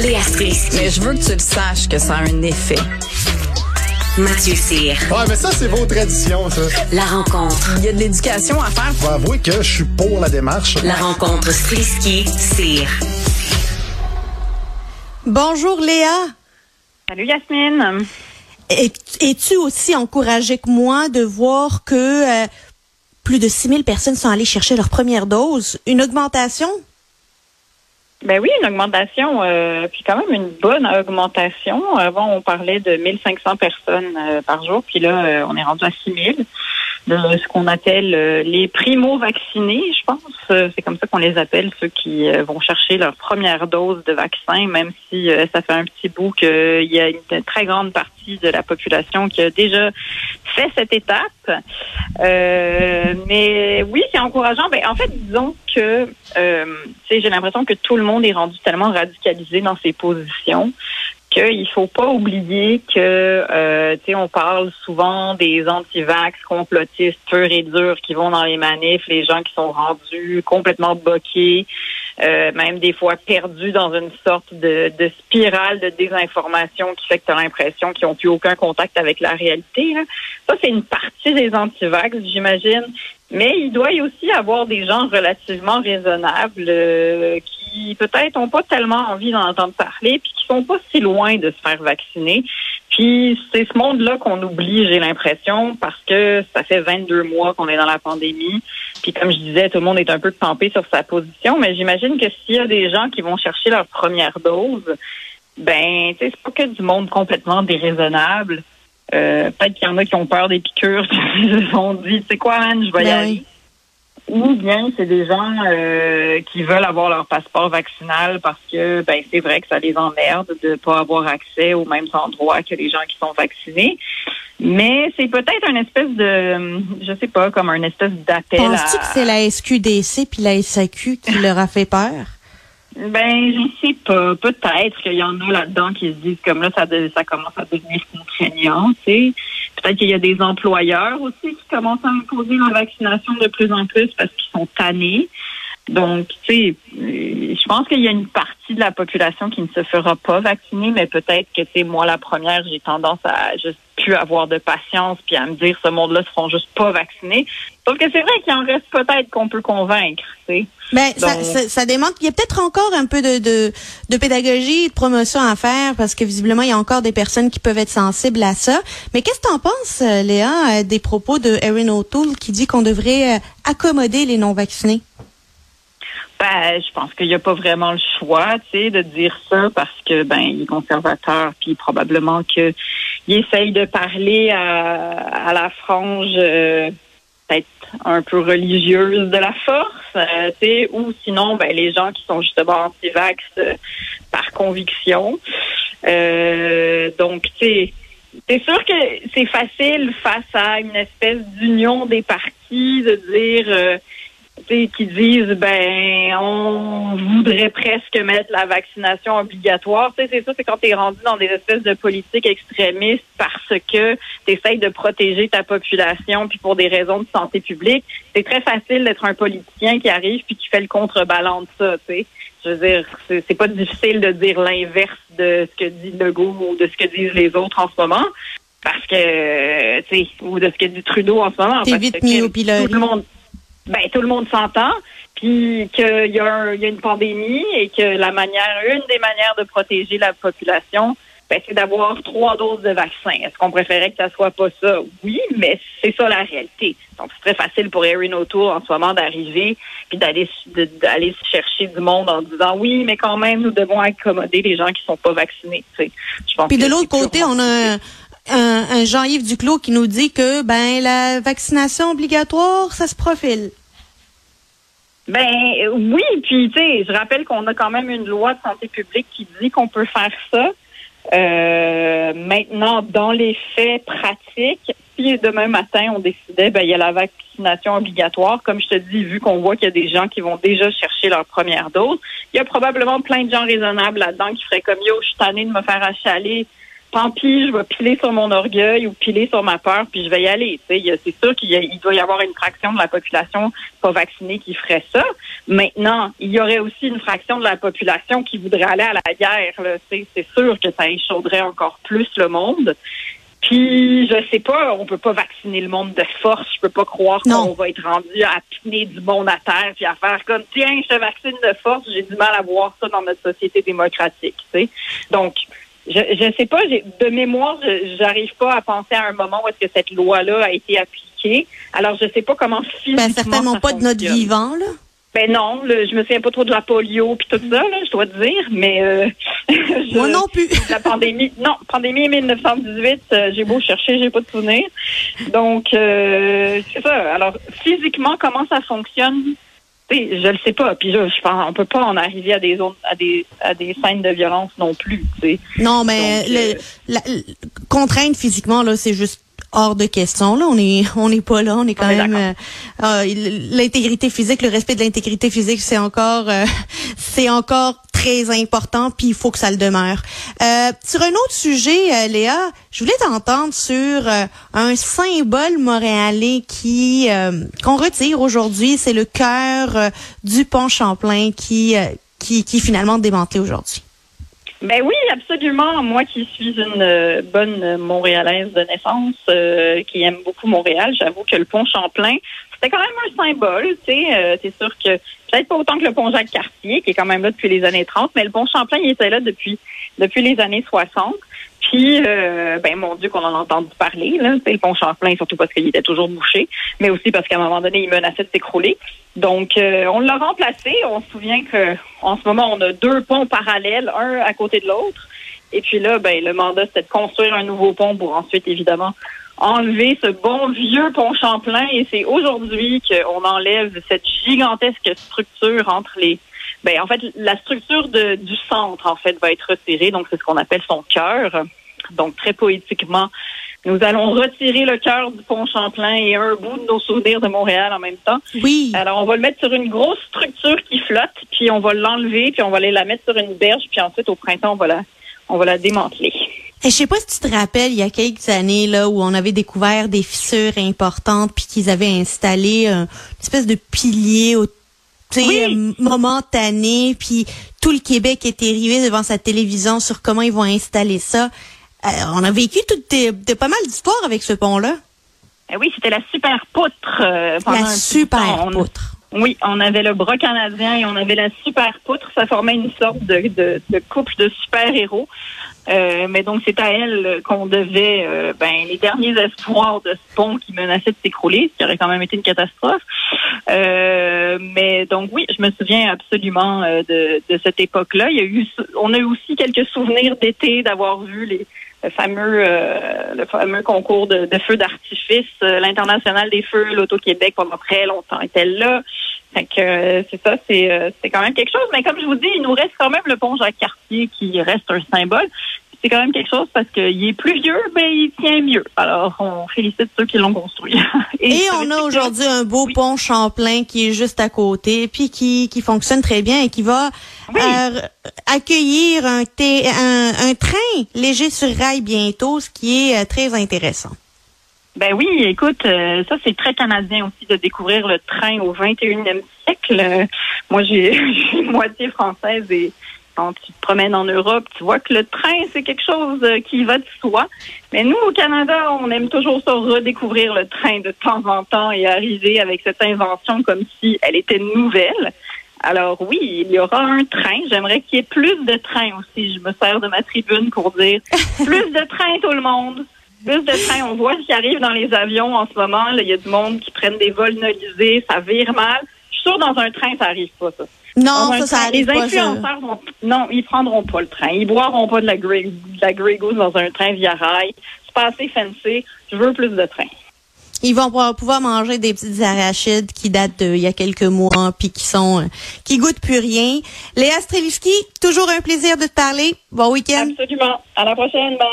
Léa Strisky. Mais je veux que tu le saches que ça a un effet. Mathieu Cyr. Ouais, mais ça, c'est vos traditions, ça. La rencontre. Il y a de l'éducation à faire. Faut avouer que je suis pour la démarche. La rencontre Strisky-Cyr. Bonjour Léa. Salut Yasmine. Es- Es-tu aussi encouragée que moi de voir que euh, plus de 6000 personnes sont allées chercher leur première dose? Une augmentation? Ben oui, une augmentation, euh, puis quand même une bonne augmentation. Avant, on parlait de 1500 personnes euh, par jour, puis là, euh, on est rendu à 6000 de ce qu'on appelle euh, les primo-vaccinés, je pense. Euh, c'est comme ça qu'on les appelle, ceux qui euh, vont chercher leur première dose de vaccin, même si ça fait un petit bout qu'il y a une très grande partie de la population qui a déjà fait cette étape. Euh, mais oui, c'est encourageant. Ben, en fait, disons que euh, j'ai l'impression que tout le monde est rendu tellement radicalisé dans ses positions qu'il faut pas oublier que euh, tu sais on parle souvent des anti-vax complotistes purs et durs qui vont dans les manifs, les gens qui sont rendus complètement boqués, euh, même des fois perdus dans une sorte de, de spirale de désinformation qui fait que tu as l'impression qu'ils n'ont plus aucun contact avec la réalité. là. Ça, c'est une partie des anti-vax, j'imagine. Mais il doit y aussi avoir des gens relativement raisonnables euh, qui peut-être n'ont pas tellement envie d'en entendre parler, puis qui sont pas si loin de se faire vacciner. Puis c'est ce monde-là qu'on oublie, j'ai l'impression, parce que ça fait 22 mois qu'on est dans la pandémie. Puis comme je disais, tout le monde est un peu campé sur sa position, mais j'imagine que s'il y a des gens qui vont chercher leur première dose, ben, tu sais, c'est pas que du monde complètement déraisonnable. Euh, peut-être qu'il y en a qui ont peur des piqûres, ils se sont dit, c'est quoi, Anne, je vais y Ben aller. Ou bien c'est des gens euh, qui veulent avoir leur passeport vaccinal parce que ben c'est vrai que ça les emmerde de pas avoir accès aux mêmes endroits que les gens qui sont vaccinés. Mais c'est peut-être un espèce de je sais pas, comme un espèce d'appel à Penses-tu que c'est la SQDC puis la SAQ qui leur a fait peur? Ben, je sais pas. Peut-être qu'il y en a là-dedans qui se disent comme là, ça, ça commence à devenir contraignant, tu sais. Peut-être qu'il y a des employeurs aussi qui commencent à imposer la vaccination de plus en plus parce qu'ils sont tannés. Donc, tu sais, euh, je pense qu'il y a une partie de la population qui ne se fera pas vacciner, mais peut-être que, tu sais, moi, la première, j'ai tendance à juste plus avoir de patience puis à me dire ce monde-là se feront juste pas vacciner. Sauf que c'est vrai qu'il en reste peut-être qu'on peut convaincre, tu sais. Ben, ça, ça, ça démontre qu'il y a peut-être encore un peu de, de, de pédagogie, de promotion à faire, parce que visiblement, il y a encore des personnes qui peuvent être sensibles à ça. Mais qu'est-ce que tu en penses, euh, Léa, euh, des propos de Erin O'Toole qui dit qu'on devrait accommoder les non-vaccinés? Ben, je pense qu'il n'y a pas vraiment le choix, tu sais, de dire ça parce que ben il est conservateur, puis probablement que il essaye de parler à, à la frange euh, peut-être un peu religieuse de la force, euh, tu sais, ou sinon ben les gens qui sont justement anti-vax euh, par conviction. Euh, donc, tu sais, c'est sûr que c'est facile face à une espèce d'union des partis de dire qui disent ben on voudrait presque mettre la vaccination obligatoire. Tu sais, c'est ça, c'est quand tu es rendu dans des espèces de politiques extrémistes parce que tu essayes de protéger ta population puis pour des raisons de santé publique. C'est très facile d'être un politicien qui arrive puis qui fait le contrebalan de ça, tu sais. Je veux dire, c'est pas difficile de dire l'inverse de ce que dit Legault ou de ce que disent les autres en ce moment. Parce que, tu sais, ou de ce que dit Trudeau en ce moment. T'es parce vite que mis au pilori. Tout le monde, ben, tout le monde s'entend, puis qu'il y, a un- y a une pandémie et que la manière, une des manières de protéger la population, ben, c'est d'avoir trois doses de vaccin. Est-ce qu'on préférait que ça soit pas ça? Oui, mais c'est ça la réalité. Donc, c'est très facile pour Erin O'Toole en ce moment d'arriver puis d'aller d'aller chercher du monde en disant oui, mais quand même, nous devons accommoder les gens qui sont pas vaccinés. tu sais. Je pense Puis de l'autre côté, on a un, Jean-Yves Duclos qui nous dit que ben la vaccination obligatoire, ça se profile. Ben oui, puis tu sais, je rappelle qu'on a quand même une loi de santé publique qui dit qu'on peut faire ça. Euh, maintenant, dans les faits pratiques, si demain matin on décidait, ben il y a la vaccination obligatoire. Comme je te dis, vu qu'on voit qu'il y a des gens qui vont déjà chercher leur première dose, il y a probablement plein de gens raisonnables là-dedans qui feraient comme yo, je suis de me faire achaler tant pis, je vais piler sur mon orgueil ou piler sur ma peur, puis je vais y aller. C'est sûr qu'il doit y avoir une fraction de la population pas vaccinée qui ferait ça. Maintenant, il y aurait aussi une fraction de la population qui voudrait aller à la guerre. C'est sûr que ça échaudrait encore plus le monde. Puis, je sais pas, on peut pas vacciner le monde de force. Je peux pas croire qu'on va être rendu à piner du monde à terre puis à faire comme, tiens, je te vaccine de force. J'ai du mal à voir ça dans notre société démocratique. Donc, je, je sais pas, j'ai, de mémoire, je- j'arrive pas à penser à un moment où est-ce que cette loi-là a été appliquée. Alors, je sais pas comment physiquement Ben, certainement ça pas de notre vivant, là. Ben non, le- je me souviens pas trop de la polio puis tout ça, là, je dois te dire, mais euh, je- Moi non plus. la pandémie, non, pandémie 1918, euh, j'ai beau chercher, j'ai pas de souvenirs. Donc, euh, c'est ça. Alors, physiquement, comment ça fonctionne? Tu sais, je le sais pas. Puis je, je pense, on peut pas en arriver à des zones, à des, à des scènes de violence non plus. tu sais. Non, mais Donc, le, euh, la, le- contraindre physiquement, là, c'est juste hors de question. Là, on est, on n'est pas là. On est quand On même euh, euh, l'intégrité physique, le respect de l'intégrité physique, c'est encore, euh, c'est encore très important. Puis il faut que ça le demeure. Euh, sur un autre sujet, euh, Léa, je voulais t'entendre sur euh, un symbole montréalais qui qu'on retire aujourd'hui. C'est le cœur du pont Champlain qui, qui, qui est finalement démantelé aujourd'hui. Ben oui, absolument. Moi qui suis une bonne Montréalaise de naissance, qui aime beaucoup Montréal, j'avoue que le pont Champlain, c'était quand même un symbole. Tu sais, euh, c'est sûr que peut-être pas autant que le pont Jacques Cartier, qui est quand même là depuis les années 30, mais le pont Champlain, il était là depuis depuis les années 60. Puis, euh, ben mon Dieu, qu'on en a entendu parler, là, le pont Champlain, surtout parce qu'il était toujours bouché, mais aussi parce qu'à un moment donné, il menaçait de s'écrouler. Donc, euh, on l'a remplacé. On se souvient que en ce moment, on a deux ponts parallèles, un à côté de l'autre. Et puis là, ben, le mandat, c'était de construire un nouveau pont pour ensuite, évidemment, enlever ce bon vieux pont Champlain. Et c'est aujourd'hui qu'on enlève cette gigantesque structure entre les ben, en fait, la structure de, du centre, en fait, va être retirée. Donc, c'est ce qu'on appelle son cœur. Donc, très poétiquement, nous allons retirer le cœur du pont Champlain et un bout de nos souvenirs de Montréal en même temps. Oui. Alors, on va le mettre sur une grosse structure qui flotte, puis on va l'enlever, puis on va aller la mettre sur une berge, puis ensuite, au printemps, on va la, on va la démanteler. Je sais pas si tu te rappelles, il y a quelques années, là, où on avait découvert des fissures importantes, puis qu'ils avaient installé euh, une espèce de pilier au Oui. euh, momentané, puis tout le Québec était arrivé devant sa télévision sur comment ils vont installer ça. Euh, on a vécu toutes des, de pas mal d'histoires avec ce pont-là. Eh oui, c'était la super poutre. euh, pendant La super poutre. Oui, on avait le bras canadien et on avait la super poutre. Ça formait une sorte de, de, de couple de super-héros. Euh, mais donc, c'est à elle qu'on devait euh, ben, les derniers espoirs de ce pont qui menaçait de s'écrouler, ce qui aurait quand même été une catastrophe. Euh, mais donc, oui, je me souviens absolument euh, de, de cette époque-là. Il y a eu, on a eu aussi quelques souvenirs d'été d'avoir vu les le fameux le fameux concours de, feux d'artifice, l'international des feux, l'Auto-Québec pendant très longtemps était là. Fait que euh, c'est ça, c'est euh, c'est quand même quelque chose. Mais comme je vous dis, il nous reste quand même le pont Jacques Cartier qui reste un symbole. C'est quand même quelque chose parce qu'il est plus vieux, mais il tient mieux. Alors, on félicite ceux qui l'ont construit. Et on a aujourd'hui un beau Oui. pont Champlain qui est juste à côté, puis qui, qui fonctionne très bien et qui va Oui. euh, accueillir un, un, un train léger sur rail bientôt, ce qui est euh, très intéressant. Ben oui, écoute, euh, ça c'est très canadien aussi de découvrir le train au 21e siècle. Euh, moi, j'ai moitié française et quand tu te promènes en Europe, tu vois que le train, c'est quelque chose euh, qui va de soi. Mais nous, au Canada, on aime toujours ça redécouvrir le train de temps en temps et arriver avec cette invention comme si elle était nouvelle. Alors oui, il y aura un train. J'aimerais qu'il y ait plus de trains aussi. Je me sers de ma tribune pour dire plus de trains tout le monde. Plus de trains. On voit ce qui arrive dans les avions en ce moment. Là, Il y a du monde qui prennent des vols nolisés. Ça vire mal. Je suis sûre dans un train, ça arrive pas, ça. Non, ça, ça train, arrive les pas. ça. influenceurs vont, non, ils prendront pas le train. Ils boiront pas de la Grey, de la Grey Goose dans un train via rail. C'est pas assez fancy. Je veux plus de trains. Ils vont pouvoir- manger des petites arachides qui datent d'il y a quelques mois, puis qui sont, euh, qui goûtent plus rien. Léa Streliski, toujours un plaisir de te parler. Bon week-end. Absolument. À la prochaine. Bye.